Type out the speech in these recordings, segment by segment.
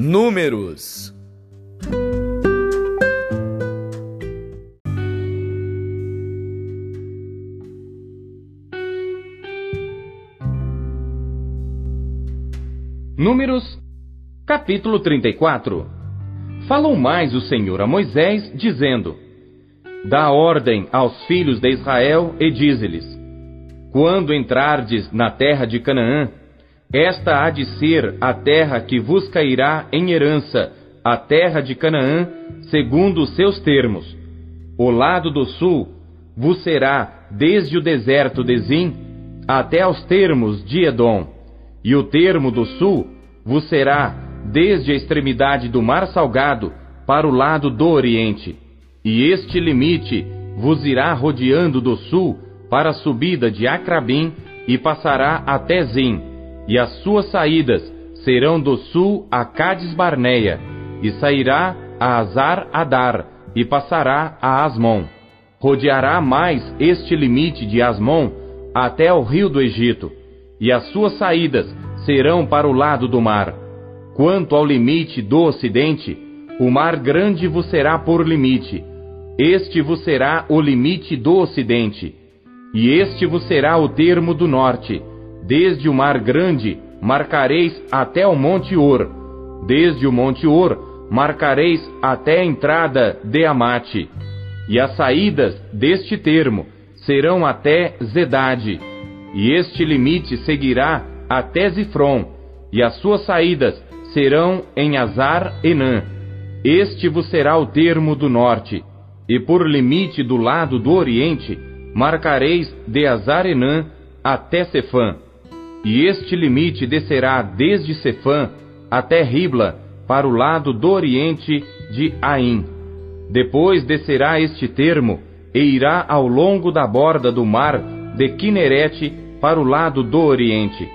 Números. Números, capítulo 34 Falou mais o Senhor a Moisés, dizendo: Dá ordem aos filhos de Israel e dize-lhes: Quando entrardes na terra de Canaã, esta há de ser a terra que vos cairá em herança, a terra de Canaã, segundo os seus termos. O lado do sul vos será desde o deserto de Zim até aos termos de Edom e o termo do sul vos será desde a extremidade do mar salgado para o lado do oriente. E este limite vos irá rodeando do sul para a subida de Acrabim e passará até Zim, e as suas saídas serão do sul a Cades Barneia, e sairá a Azar Adar, e passará a Asmon. Rodeará mais este limite de Asmon até o rio do Egito, e as suas saídas serão para o lado do mar. Quanto ao limite do ocidente, o mar grande vos será por limite. Este vos será o limite do ocidente. E este vos será o termo do norte. Desde o mar grande marcareis até o monte Or. Desde o monte Or marcareis até a entrada de Amate. E as saídas deste termo serão até Zedade e este limite seguirá até Zifron, e as suas saídas serão em Azar Enã. Este vos será o termo do norte, e por limite do lado do oriente marcareis de Azar Enã até Cefã. E este limite descerá desde Cefã até Ribla, para o lado do oriente de Aim. Depois descerá este termo e irá ao longo da borda do mar de Quinerete para o lado do oriente.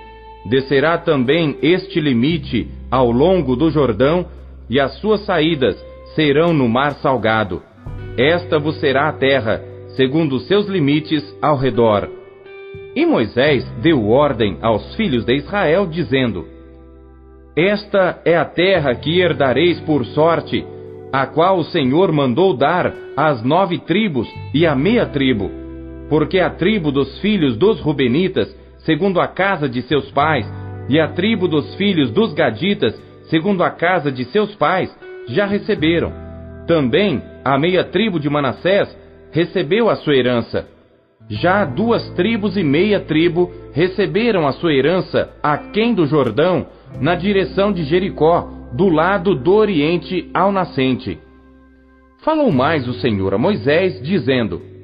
Descerá também este limite ao longo do Jordão, e as suas saídas serão no mar salgado. Esta vos será a terra, segundo os seus limites ao redor. E Moisés deu ordem aos filhos de Israel, dizendo: Esta é a terra que herdareis por sorte, a qual o Senhor mandou dar às nove tribos e à meia tribo porque a tribo dos filhos dos Rubenitas, segundo a casa de seus pais, e a tribo dos filhos dos Gaditas, segundo a casa de seus pais, já receberam. Também a meia tribo de Manassés recebeu a sua herança. Já duas tribos e meia tribo receberam a sua herança aquém do Jordão, na direção de Jericó, do lado do oriente ao nascente. Falou mais o Senhor a Moisés, dizendo: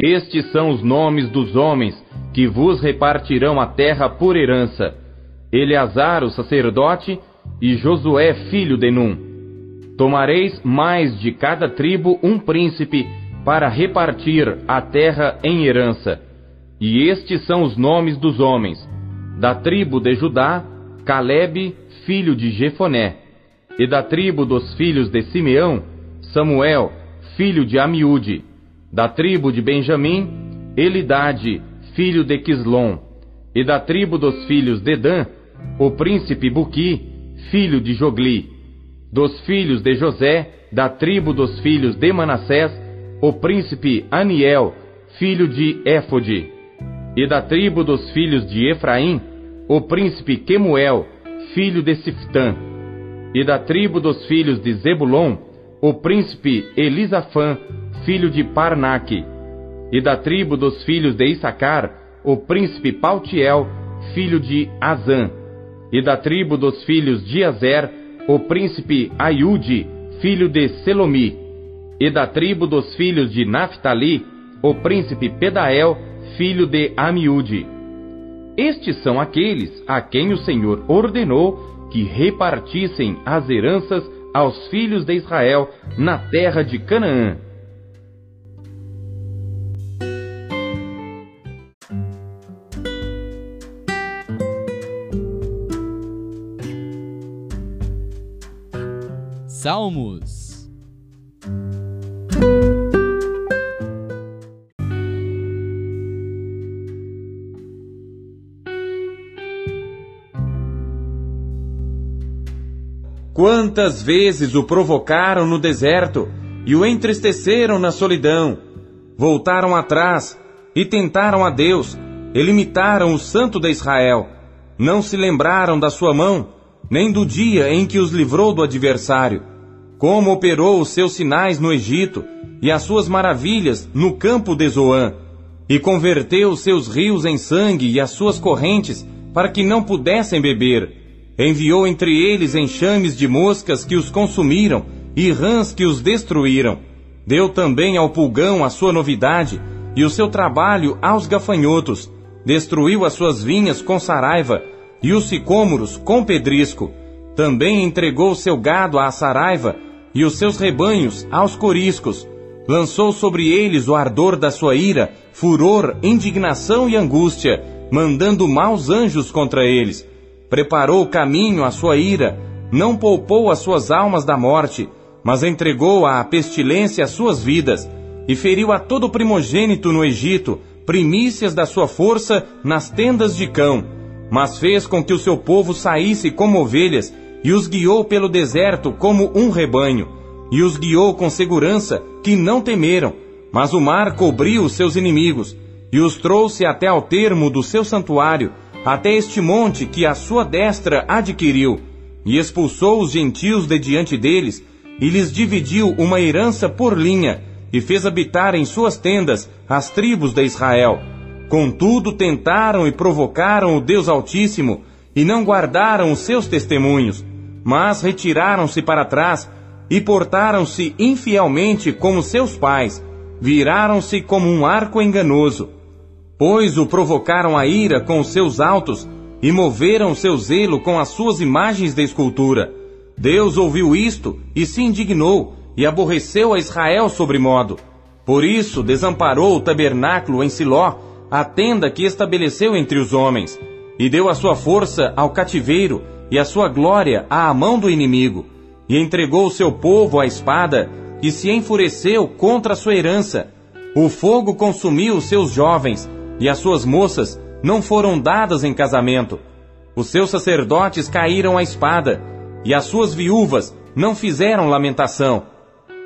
estes são os nomes dos homens que vos repartirão a terra por herança: Eleazar, o sacerdote, e Josué, filho de Num. Tomareis mais de cada tribo um príncipe para repartir a terra em herança. E estes são os nomes dos homens: da tribo de Judá, Caleb, filho de Jefoné, e da tribo dos filhos de Simeão, Samuel, filho de Amiúde da tribo de Benjamim, Elidade, filho de Quislom. E da tribo dos filhos de Dan, o príncipe Buqui, filho de Jogli. Dos filhos de José, da tribo dos filhos de Manassés, o príncipe Aniel, filho de Éfode. E da tribo dos filhos de Efraim, o príncipe Quemuel, filho de Siftã. E da tribo dos filhos de Zebulon, o príncipe Elisafã, filho de Parnaque, e da tribo dos filhos de Issacar, o príncipe Paltiel, filho de Azã, e da tribo dos filhos de Azer, o príncipe Aiude, filho de Selomi, e da tribo dos filhos de Naphtali, o príncipe Pedael, filho de Amiúde. Estes são aqueles a quem o Senhor ordenou que repartissem as heranças aos filhos de Israel na terra de Canaã Salmos. Quantas vezes o provocaram no deserto e o entristeceram na solidão. Voltaram atrás e tentaram a Deus, e limitaram o Santo de Israel. Não se lembraram da sua mão, nem do dia em que os livrou do adversário. Como operou os seus sinais no Egito e as suas maravilhas no campo de Zoã, e converteu os seus rios em sangue e as suas correntes para que não pudessem beber. Enviou entre eles enxames de moscas que os consumiram e rãs que os destruíram. Deu também ao pulgão a sua novidade e o seu trabalho aos gafanhotos. Destruiu as suas vinhas com saraiva e os sicômoros com pedrisco. Também entregou seu gado à saraiva e os seus rebanhos aos coriscos. Lançou sobre eles o ardor da sua ira, furor, indignação e angústia, mandando maus anjos contra eles. Preparou o caminho à sua ira, não poupou as suas almas da morte, mas entregou à pestilência as suas vidas, e feriu a todo primogênito no Egito, primícias da sua força nas tendas de cão, mas fez com que o seu povo saísse como ovelhas, e os guiou pelo deserto como um rebanho, e os guiou com segurança, que não temeram, mas o mar cobriu os seus inimigos, e os trouxe até ao termo do seu santuário, até este monte que a sua destra adquiriu, e expulsou os gentios de diante deles, e lhes dividiu uma herança por linha, e fez habitar em suas tendas as tribos de Israel. Contudo, tentaram e provocaram o Deus Altíssimo, e não guardaram os seus testemunhos, mas retiraram-se para trás, e portaram-se infielmente como seus pais, viraram-se como um arco enganoso. Pois o provocaram a ira com os seus altos, e moveram seu zelo com as suas imagens de escultura. Deus ouviu isto e se indignou, e aborreceu a Israel sobremodo. Por isso desamparou o tabernáculo em Siló, a tenda que estabeleceu entre os homens, e deu a sua força ao cativeiro e a sua glória à mão do inimigo, e entregou o seu povo à espada, e se enfureceu contra a sua herança. O fogo consumiu os seus jovens, e as suas moças não foram dadas em casamento. Os seus sacerdotes caíram à espada, e as suas viúvas não fizeram lamentação.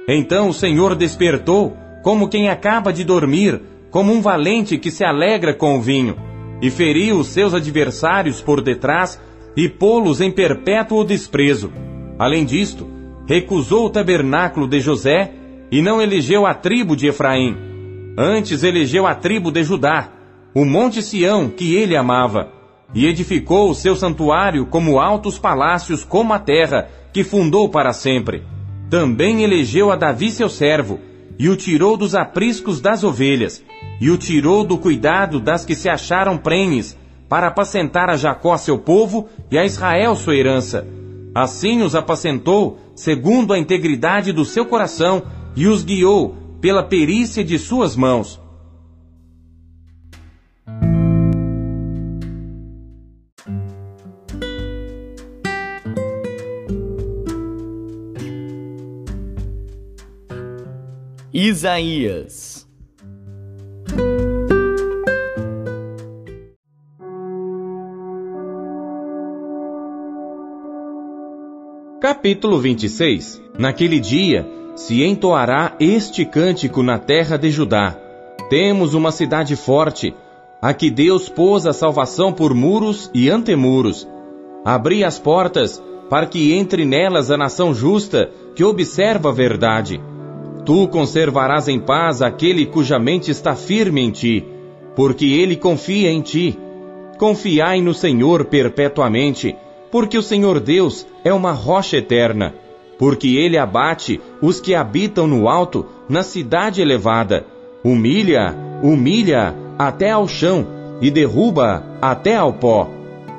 Então o Senhor despertou, como quem acaba de dormir, como um valente que se alegra com o vinho, e feriu os seus adversários por detrás e pô-los em perpétuo desprezo. Além disto, recusou o tabernáculo de José e não elegeu a tribo de Efraim. Antes elegeu a tribo de Judá, o monte Sião que ele amava e edificou o seu santuário como altos palácios como a terra, que fundou para sempre. Também elegeu a Davi seu servo, e o tirou dos apriscos das ovelhas, e o tirou do cuidado das que se acharam prenhes, para apacentar a Jacó seu povo e a Israel sua herança. Assim os apacentou, segundo a integridade do seu coração, e os guiou pela perícia de suas mãos. Isaías. Capítulo 26 Naquele dia se entoará este cântico na terra de Judá. Temos uma cidade forte, a que Deus pôs a salvação por muros e antemuros. Abri as portas, para que entre nelas a nação justa, que observa a verdade. Tu conservarás em paz aquele cuja mente está firme em ti, porque ele confia em ti. Confiai no Senhor perpetuamente, porque o Senhor Deus é uma rocha eterna, porque ele abate os que habitam no alto, na cidade elevada. Humilha, humilha até ao chão e derruba até ao pó.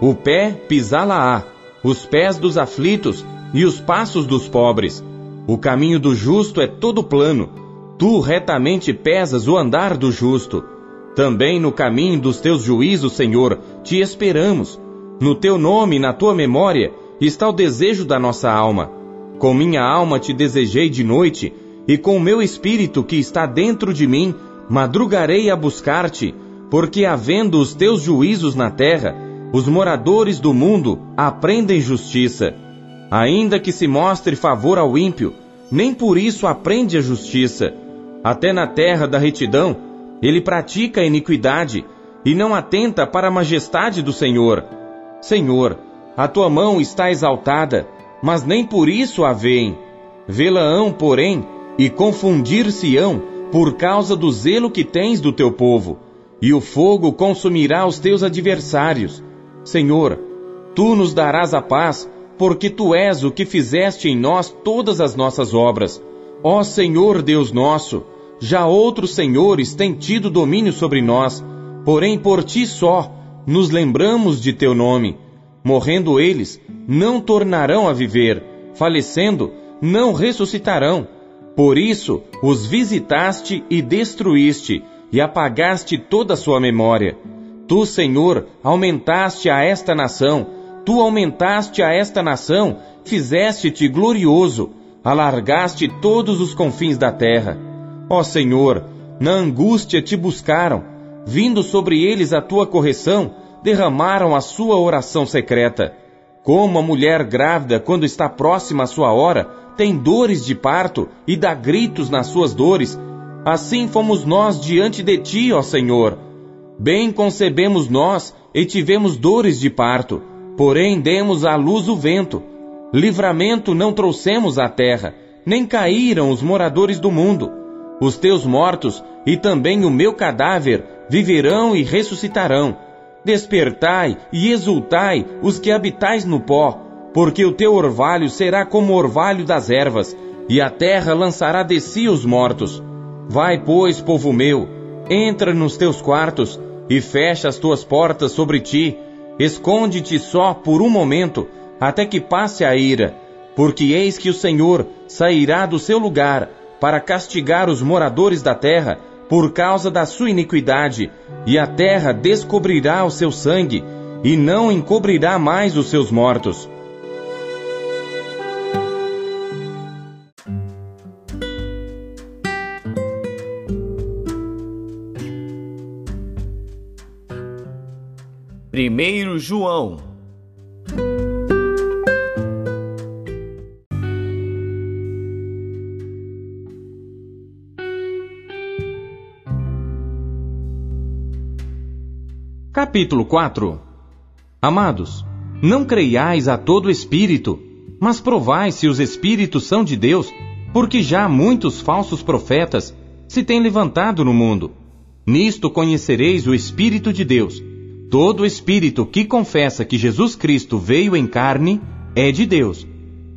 O pé pisá-la-á, os pés dos aflitos e os passos dos pobres o caminho do justo é todo plano. Tu retamente pesas o andar do justo. Também no caminho dos teus juízos, Senhor, te esperamos. No teu nome e na tua memória está o desejo da nossa alma. Com minha alma te desejei de noite, e com o meu espírito que está dentro de mim, madrugarei a buscar-te, porque havendo os teus juízos na terra, os moradores do mundo aprendem justiça. Ainda que se mostre favor ao ímpio, nem por isso aprende a justiça. Até na terra da retidão, ele pratica a iniquidade e não atenta para a majestade do Senhor. Senhor, a tua mão está exaltada, mas nem por isso a veem. Vê-la-ão, porém, e confundir-se-ão por causa do zelo que tens do teu povo, e o fogo consumirá os teus adversários. Senhor, tu nos darás a paz, porque tu és o que fizeste em nós todas as nossas obras. Ó Senhor Deus nosso, já outros senhores têm tido domínio sobre nós, porém por ti só nos lembramos de teu nome. Morrendo eles, não tornarão a viver, falecendo, não ressuscitarão. Por isso os visitaste e destruíste, e apagaste toda a sua memória. Tu, Senhor, aumentaste a esta nação, tu aumentaste a esta nação, fizeste-te glorioso, alargaste todos os confins da terra. Ó Senhor, na angústia te buscaram, vindo sobre eles a tua correção, derramaram a sua oração secreta. Como a mulher grávida, quando está próxima à sua hora, tem dores de parto e dá gritos nas suas dores, assim fomos nós diante de ti, ó Senhor. Bem concebemos nós e tivemos dores de parto, porém demos à luz o vento. Livramento não trouxemos à terra, nem caíram os moradores do mundo. Os teus mortos e também o meu cadáver viverão e ressuscitarão Despertai e exultai os que habitais no pó, porque o teu orvalho será como o orvalho das ervas, e a terra lançará de si os mortos. Vai, pois, povo meu, entra nos teus quartos e fecha as tuas portas sobre ti. Esconde-te só por um momento, até que passe a ira, porque eis que o Senhor sairá do seu lugar para castigar os moradores da terra por causa da sua iniquidade, e a terra descobrirá o seu sangue, e não encobrirá mais os seus mortos. João Capítulo 4 Amados, não creiais a todo espírito, mas provai se os espíritos são de Deus, porque já muitos falsos profetas se têm levantado no mundo. Nisto conhecereis o Espírito de Deus. Todo espírito que confessa que Jesus Cristo veio em carne é de Deus.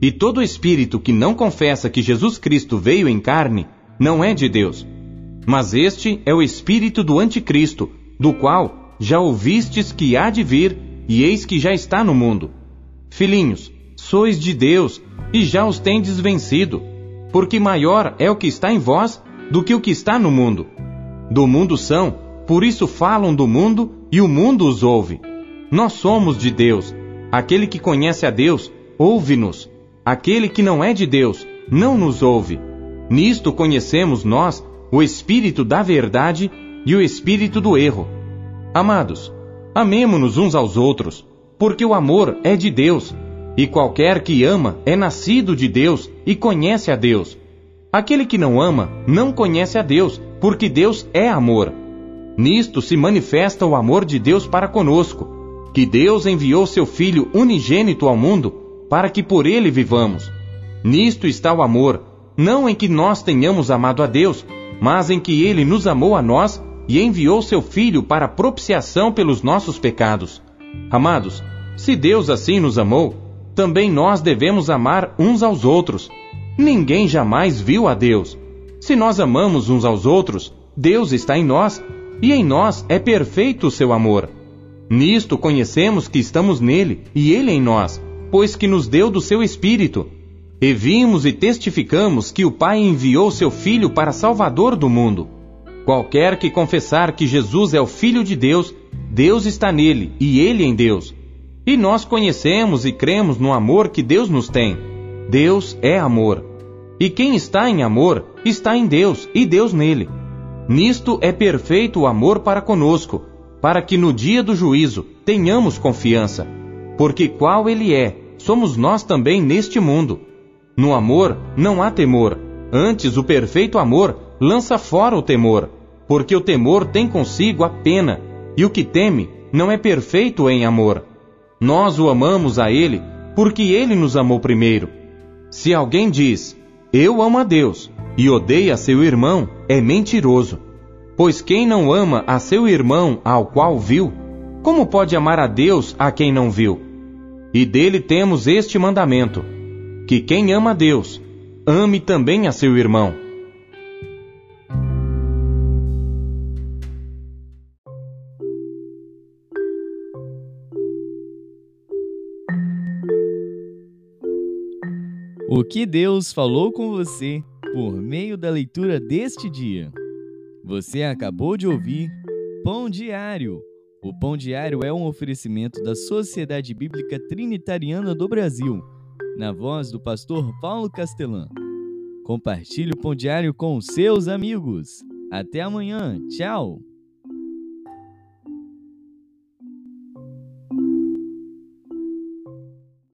E todo espírito que não confessa que Jesus Cristo veio em carne não é de Deus. Mas este é o espírito do anticristo, do qual já ouvistes que há de vir, e eis que já está no mundo. Filhinhos, sois de Deus, e já os tendes vencido, porque maior é o que está em vós do que o que está no mundo. Do mundo são, por isso falam do mundo, e o mundo os ouve. Nós somos de Deus. Aquele que conhece a Deus, ouve-nos. Aquele que não é de Deus, não nos ouve. Nisto conhecemos nós o espírito da verdade e o espírito do erro. Amados, amemo-nos uns aos outros, porque o amor é de Deus, e qualquer que ama é nascido de Deus e conhece a Deus. Aquele que não ama não conhece a Deus, porque Deus é amor. Nisto se manifesta o amor de Deus para conosco, que Deus enviou seu Filho unigênito ao mundo para que por ele vivamos. Nisto está o amor, não em que nós tenhamos amado a Deus, mas em que ele nos amou a nós e enviou seu Filho para propiciação pelos nossos pecados. Amados, se Deus assim nos amou, também nós devemos amar uns aos outros. Ninguém jamais viu a Deus. Se nós amamos uns aos outros, Deus está em nós, e em nós é perfeito o seu amor. Nisto conhecemos que estamos nele e ele em nós, pois que nos deu do seu Espírito. E vimos e testificamos que o Pai enviou seu Filho para Salvador do mundo. Qualquer que confessar que Jesus é o Filho de Deus, Deus está nele e ele em Deus. E nós conhecemos e cremos no amor que Deus nos tem. Deus é amor. E quem está em amor, está em Deus e Deus nele. Nisto é perfeito o amor para conosco, para que no dia do juízo tenhamos confiança. Porque qual ele é, somos nós também neste mundo. No amor não há temor, antes o perfeito amor lança fora o temor, porque o temor tem consigo a pena, e o que teme não é perfeito em amor. Nós o amamos a Ele porque Ele nos amou primeiro. Se alguém diz, Eu amo a Deus, e odeia seu irmão, é mentiroso. Pois quem não ama a seu irmão ao qual viu, como pode amar a Deus a quem não viu? E dele temos este mandamento: que quem ama a Deus, ame também a seu irmão. O que Deus falou com você por meio da leitura deste dia? Você acabou de ouvir Pão Diário. O Pão Diário é um oferecimento da Sociedade Bíblica Trinitariana do Brasil, na voz do pastor Paulo Castelã. Compartilhe o Pão Diário com seus amigos. Até amanhã. Tchau.